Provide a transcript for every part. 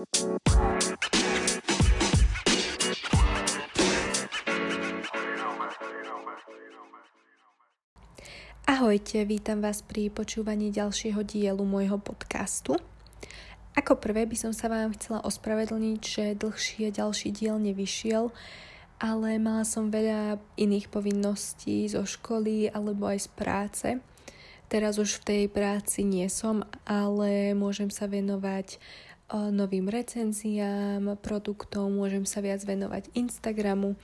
Ahojte, vítam vás pri počúvaní ďalšieho dielu môjho podcastu. Ako prvé by som sa vám chcela ospravedlniť, že dlhšie ďalší diel nevyšiel, ale mala som veľa iných povinností zo školy alebo aj z práce. Teraz už v tej práci nie som, ale môžem sa venovať novým recenziám, produktom, môžem sa viac venovať Instagramu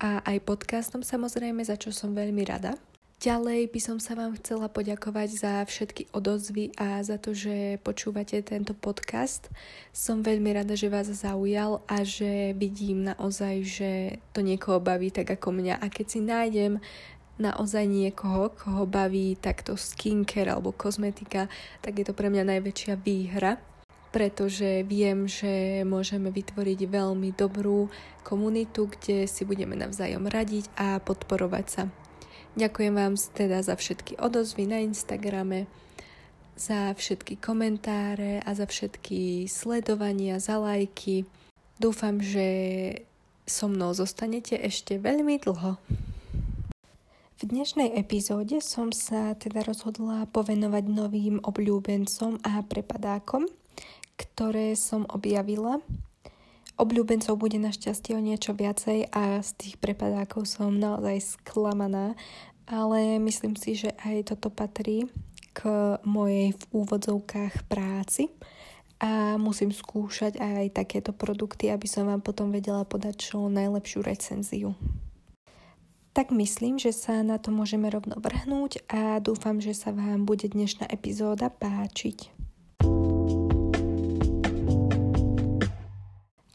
a aj podcastom samozrejme, za čo som veľmi rada. Ďalej by som sa vám chcela poďakovať za všetky odozvy a za to, že počúvate tento podcast. Som veľmi rada, že vás zaujal a že vidím naozaj, že to niekoho baví tak ako mňa. A keď si nájdem naozaj niekoho, koho baví takto skincare alebo kozmetika, tak je to pre mňa najväčšia výhra, pretože viem, že môžeme vytvoriť veľmi dobrú komunitu, kde si budeme navzájom radiť a podporovať sa. Ďakujem vám teda za všetky odozvy na Instagrame, za všetky komentáre a za všetky sledovania, za lajky. Dúfam, že so mnou zostanete ešte veľmi dlho. V dnešnej epizóde som sa teda rozhodla povenovať novým obľúbencom a prepadákom, ktoré som objavila Obľúbencov bude našťastie o niečo viacej a z tých prepadákov som naozaj sklamaná, ale myslím si, že aj toto patrí k mojej v úvodzovkách práci a musím skúšať aj takéto produkty, aby som vám potom vedela podať čo najlepšiu recenziu. Tak myslím, že sa na to môžeme rovno vrhnúť a dúfam, že sa vám bude dnešná epizóda páčiť.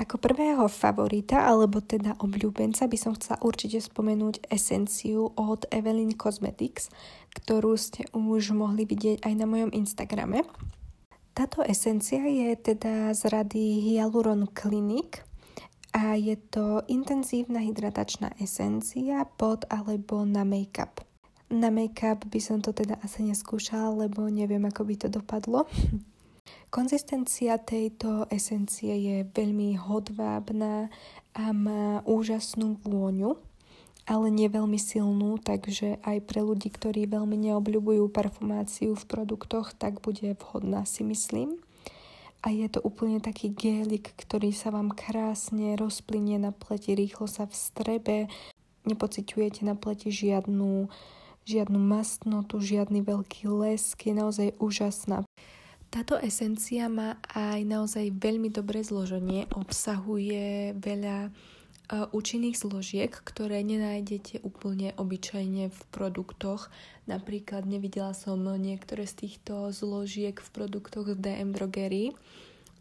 Ako prvého favorita, alebo teda obľúbenca, by som chcela určite spomenúť esenciu od Evelyn Cosmetics, ktorú ste už mohli vidieť aj na mojom Instagrame. Táto esencia je teda z rady Hyaluron Clinic a je to intenzívna hydratačná esencia pod alebo na make-up. Na make-up by som to teda asi neskúšala, lebo neviem, ako by to dopadlo. Konzistencia tejto esencie je veľmi hodvábna a má úžasnú vôňu, ale nie veľmi silnú, takže aj pre ľudí, ktorí veľmi neobľubujú parfumáciu v produktoch, tak bude vhodná si myslím. A je to úplne taký gélik, ktorý sa vám krásne rozplynie na pleti, rýchlo sa vstrebe, nepociťujete na pleti žiadnu, žiadnu mastnotu, žiadny veľký lesk, je naozaj úžasná. Táto esencia má aj naozaj veľmi dobré zloženie, obsahuje veľa uh, účinných zložiek, ktoré nenájdete úplne obyčajne v produktoch. Napríklad nevidela som niektoré z týchto zložiek v produktoch v DM drogerii.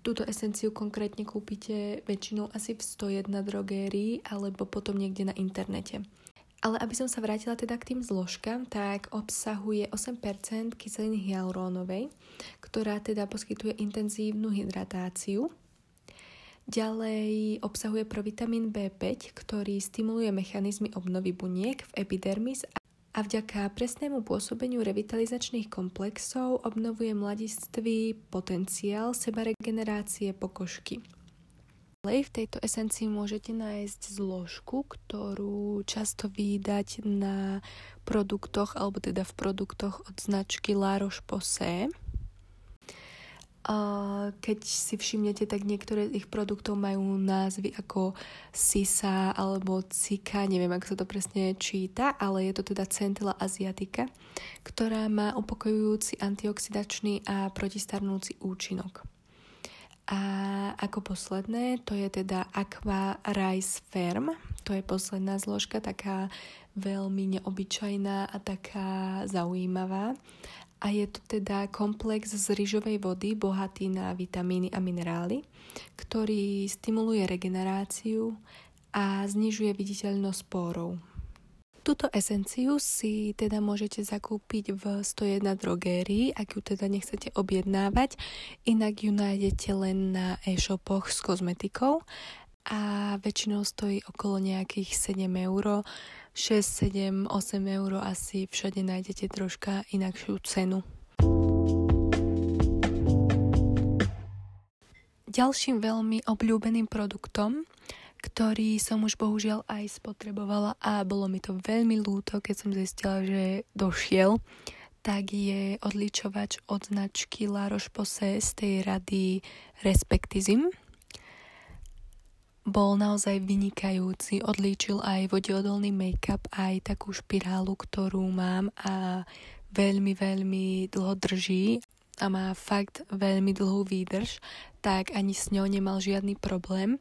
Túto esenciu konkrétne kúpite väčšinou asi v 101 drogérii alebo potom niekde na internete. Ale aby som sa vrátila teda k tým zložkám, tak obsahuje 8% kyseliny hyalurónovej, ktorá teda poskytuje intenzívnu hydratáciu. Ďalej obsahuje provitamín B5, ktorý stimuluje mechanizmy obnovy buniek v epidermis a vďaka presnému pôsobeniu revitalizačných komplexov obnovuje mladistvý potenciál sebaregenerácie pokožky. V tejto esencii môžete nájsť zložku, ktorú často vydať na produktoch, alebo teda v produktoch od značky La Roche-Posay. Keď si všimnete, tak niektoré z ich produktov majú názvy ako Sisa alebo Cika, neviem, ako sa to presne číta, ale je to teda Centella asiatica, ktorá má upokojujúci antioxidačný a protistarnúci účinok. A ako posledné, to je teda Aqua Rice Firm. To je posledná zložka, taká veľmi neobyčajná a taká zaujímavá. A je to teda komplex z rýžovej vody bohatý na vitamíny a minerály, ktorý stimuluje regeneráciu a znižuje viditeľnosť pórov. Túto esenciu si teda môžete zakúpiť v 101 drogérii, ak ju teda nechcete objednávať, inak ju nájdete len na e-shopoch s kozmetikou a väčšinou stojí okolo nejakých 7 eur, 6, 7, 8 eur asi všade nájdete troška inakšiu cenu. Ďalším veľmi obľúbeným produktom, ktorý som už bohužiaľ aj spotrebovala a bolo mi to veľmi ľúto, keď som zistila, že došiel, tak je odličovač od značky La Roche-Posay z tej rady Respektizim bol naozaj vynikajúci, odlíčil aj vodeodolný make-up, aj takú špirálu, ktorú mám a veľmi, veľmi dlho drží a má fakt veľmi dlhú výdrž, tak ani s ňou nemal žiadny problém.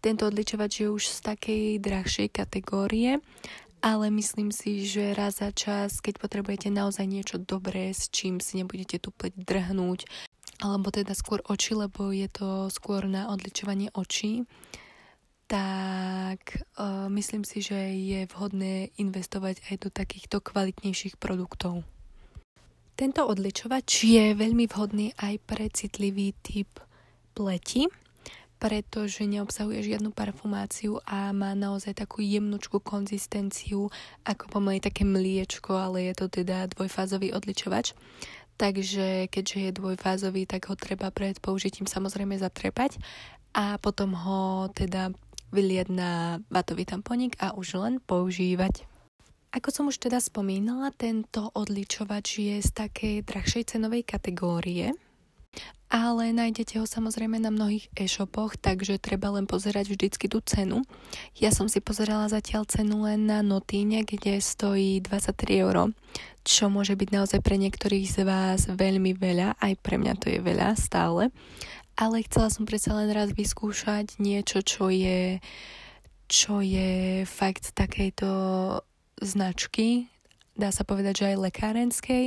Tento odličovač je už z takej drahšej kategórie, ale myslím si, že raz za čas, keď potrebujete naozaj niečo dobré, s čím si nebudete tu pleť drhnúť, alebo teda skôr oči, lebo je to skôr na odličovanie očí, tak uh, myslím si, že je vhodné investovať aj do takýchto kvalitnejších produktov. Tento odličovač je veľmi vhodný aj pre citlivý typ pleti, pretože neobsahuje žiadnu parfumáciu a má naozaj takú jemnúčku konzistenciu, ako pomaly také mliečko, ale je to teda dvojfázový odličovač. Takže keďže je dvojfázový, tak ho treba pred použitím samozrejme zatrepať a potom ho teda vyliať na vatový tamponík a už len používať. Ako som už teda spomínala, tento odličovač je z takej drahšej cenovej kategórie, ale nájdete ho samozrejme na mnohých e-shopoch, takže treba len pozerať vždycky tú cenu. Ja som si pozerala zatiaľ cenu len na Notíne, kde stojí 23 euro, čo môže byť naozaj pre niektorých z vás veľmi veľa, aj pre mňa to je veľa stále ale chcela som predsa len raz vyskúšať niečo, čo je, čo je fakt takejto značky, dá sa povedať, že aj lekárenskej,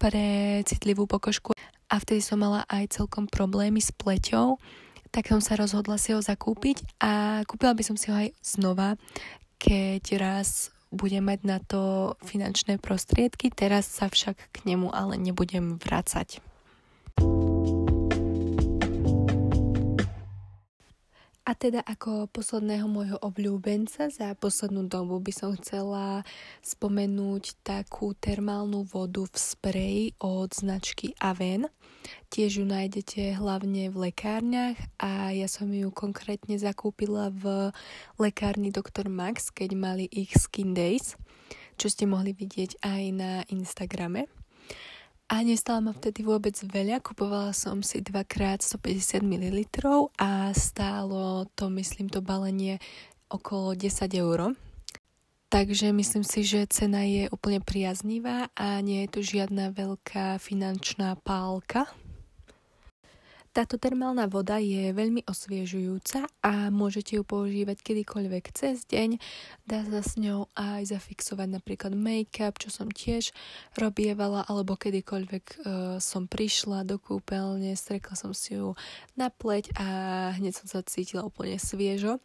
pre citlivú pokožku. A vtedy som mala aj celkom problémy s pleťou, tak som sa rozhodla si ho zakúpiť a kúpila by som si ho aj znova, keď raz budem mať na to finančné prostriedky, teraz sa však k nemu ale nebudem vracať. A teda ako posledného môjho obľúbenca za poslednú dobu by som chcela spomenúť takú termálnu vodu v spreji od značky Aven. Tiež ju nájdete hlavne v lekárniach a ja som ju konkrétne zakúpila v lekárni Dr. Max, keď mali ich Skin Days, čo ste mohli vidieť aj na Instagrame. A nestala ma vtedy vôbec veľa, kupovala som si dvakrát 150 ml a stálo to, myslím, to balenie okolo 10 eur. Takže myslím si, že cena je úplne priaznivá a nie je tu žiadna veľká finančná pálka. Táto termálna voda je veľmi osviežujúca a môžete ju používať kedykoľvek cez deň. Dá sa s ňou aj zafixovať napríklad make-up, čo som tiež robievala, alebo kedykoľvek uh, som prišla do kúpeľne, strekla som si ju na pleť a hneď som sa cítila úplne sviežo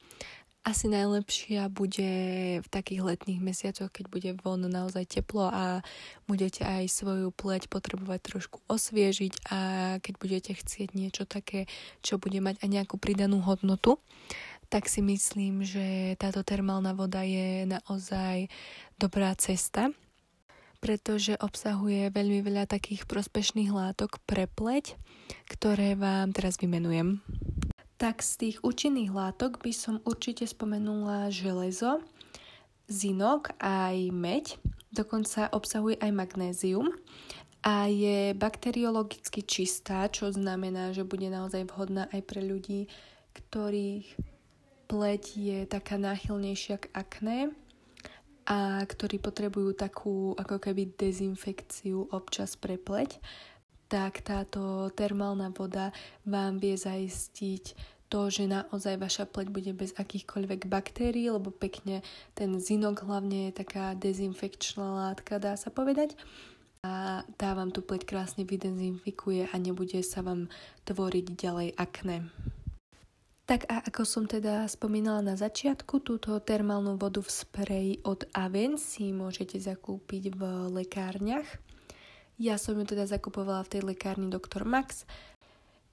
asi najlepšia bude v takých letných mesiacoch, keď bude von naozaj teplo a budete aj svoju pleť potrebovať trošku osviežiť a keď budete chcieť niečo také, čo bude mať aj nejakú pridanú hodnotu, tak si myslím, že táto termálna voda je naozaj dobrá cesta, pretože obsahuje veľmi veľa takých prospešných látok pre pleť, ktoré vám teraz vymenujem tak z tých účinných látok by som určite spomenula železo, zinok aj meď, dokonca obsahuje aj magnézium a je bakteriologicky čistá, čo znamená, že bude naozaj vhodná aj pre ľudí, ktorých pleť je taká náchylnejšia k akné a ktorí potrebujú takú ako keby dezinfekciu občas pre pleť tak táto termálna voda vám vie zaistiť to, že naozaj vaša pleť bude bez akýchkoľvek baktérií, lebo pekne ten zinok hlavne je taká dezinfekčná látka, dá sa povedať. A tá vám tú pleť krásne vydezinfikuje a nebude sa vám tvoriť ďalej akné. Tak a ako som teda spomínala na začiatku, túto termálnu vodu v spreji od Aven si môžete zakúpiť v lekárniach. Ja som ju teda zakupovala v tej lekárni Dr. Max.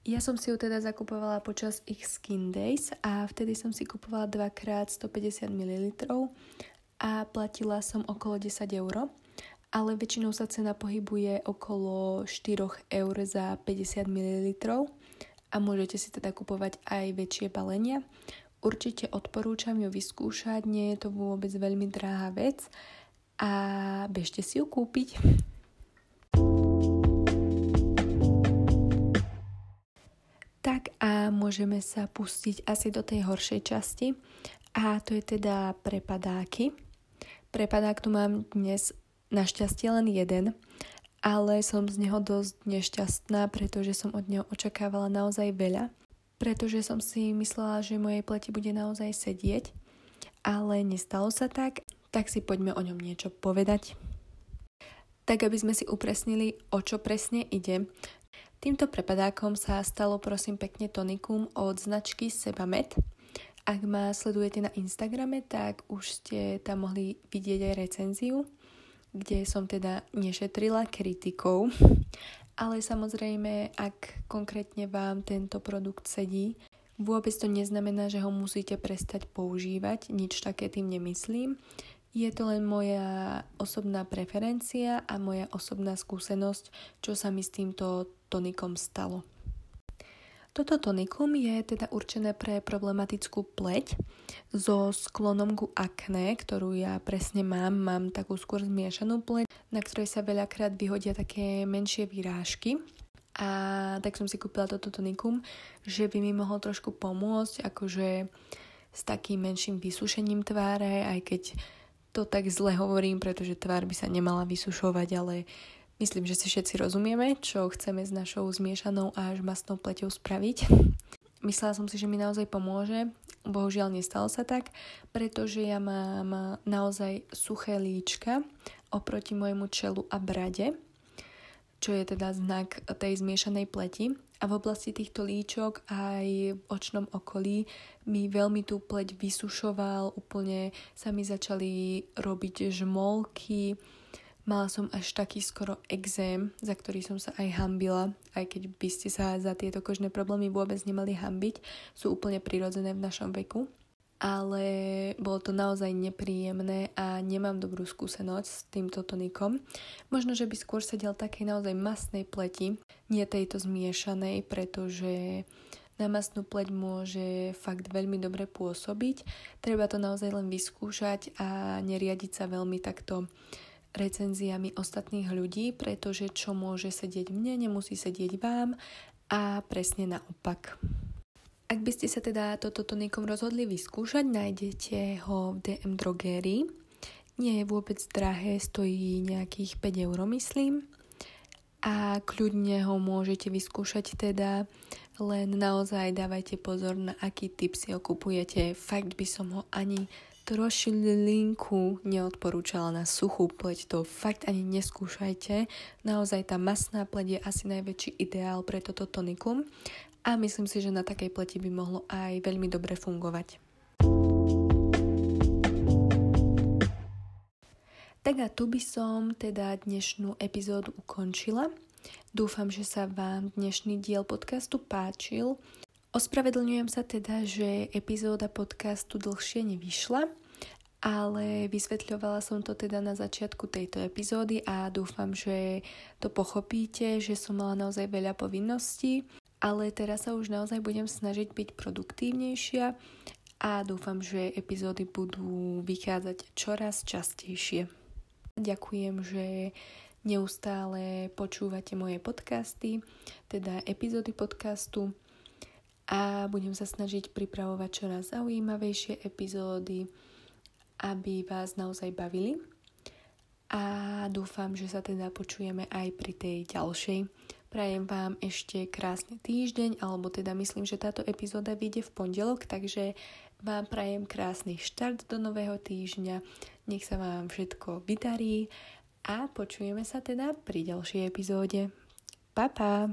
Ja som si ju teda zakupovala počas ich Skin Days a vtedy som si kupovala dvakrát 150 ml a platila som okolo 10 eur, ale väčšinou sa cena pohybuje okolo 4 eur za 50 ml a môžete si teda kupovať aj väčšie balenia. Určite odporúčam ju vyskúšať, nie je to vôbec veľmi drahá vec a bežte si ju kúpiť. Tak a môžeme sa pustiť asi do tej horšej časti a to je teda prepadáky. Prepadák tu mám dnes našťastie len jeden, ale som z neho dosť nešťastná, pretože som od neho očakávala naozaj veľa pretože som si myslela, že mojej pleti bude naozaj sedieť, ale nestalo sa tak, tak si poďme o ňom niečo povedať. Tak aby sme si upresnili, o čo presne ide. Týmto prepadákom sa stalo prosím pekne tonikum od značky Sebamed. Ak ma sledujete na Instagrame, tak už ste tam mohli vidieť aj recenziu, kde som teda nešetrila kritikou ale samozrejme, ak konkrétne vám tento produkt sedí, vôbec to neznamená, že ho musíte prestať používať, nič také tým nemyslím. Je to len moja osobná preferencia a moja osobná skúsenosť, čo sa mi s týmto tonikom stalo. Toto tonikum je teda určené pre problematickú pleť so sklonom ku akné, ktorú ja presne mám. Mám takú skôr zmiešanú pleť, na ktorej sa veľakrát vyhodia také menšie výrážky. A tak som si kúpila toto tonikum, že by mi mohol trošku pomôcť, akože s takým menším vysušením tváre, aj keď to tak zle hovorím, pretože tvár by sa nemala vysušovať, ale Myslím, že si všetci rozumieme, čo chceme s našou zmiešanou až masnou pleťou spraviť. Myslela som si, že mi naozaj pomôže. Bohužiaľ nestalo sa tak, pretože ja mám naozaj suché líčka oproti môjmu čelu a brade, čo je teda znak tej zmiešanej pleti. A v oblasti týchto líčok aj v očnom okolí mi veľmi tú pleť vysušoval, úplne sa mi začali robiť žmolky, Mala som až taký skoro exém, za ktorý som sa aj hambila, aj keď by ste sa za tieto kožné problémy vôbec nemali hambiť, sú úplne prirodzené v našom veku. Ale bolo to naozaj nepríjemné a nemám dobrú skúsenosť s týmto tonikom. Možno, že by skôr sedel takej naozaj masnej pleti, nie tejto zmiešanej, pretože na masnú pleť môže fakt veľmi dobre pôsobiť. Treba to naozaj len vyskúšať a neriadiť sa veľmi takto recenziami ostatných ľudí, pretože čo môže sedieť mne, nemusí sedieť vám a presne naopak. Ak by ste sa teda toto tonikom rozhodli vyskúšať, nájdete ho v DM drogérii. Nie je vôbec drahé, stojí nejakých 5 eur, myslím. A kľudne ho môžete vyskúšať teda, len naozaj dávajte pozor na aký typ si ho kupujete. Fakt by som ho ani trošilinku neodporúčala na suchú pleť, to fakt ani neskúšajte. Naozaj tá masná pleť je asi najväčší ideál pre toto tonikum a myslím si, že na takej pleti by mohlo aj veľmi dobre fungovať. Tak a tu by som teda dnešnú epizódu ukončila. Dúfam, že sa vám dnešný diel podcastu páčil. Ospravedlňujem sa teda, že epizóda podcastu dlhšie nevyšla, ale vysvetľovala som to teda na začiatku tejto epizódy a dúfam, že to pochopíte, že som mala naozaj veľa povinností, ale teraz sa už naozaj budem snažiť byť produktívnejšia a dúfam, že epizódy budú vychádzať čoraz častejšie. Ďakujem, že neustále počúvate moje podcasty, teda epizódy podcastu a budem sa snažiť pripravovať čoraz zaujímavejšie epizódy, aby vás naozaj bavili. A dúfam, že sa teda počujeme aj pri tej ďalšej. Prajem vám ešte krásny týždeň, alebo teda myslím, že táto epizóda vyjde v pondelok, takže vám prajem krásny štart do nového týždňa. Nech sa vám všetko vydarí a počujeme sa teda pri ďalšej epizóde. Pa, pa!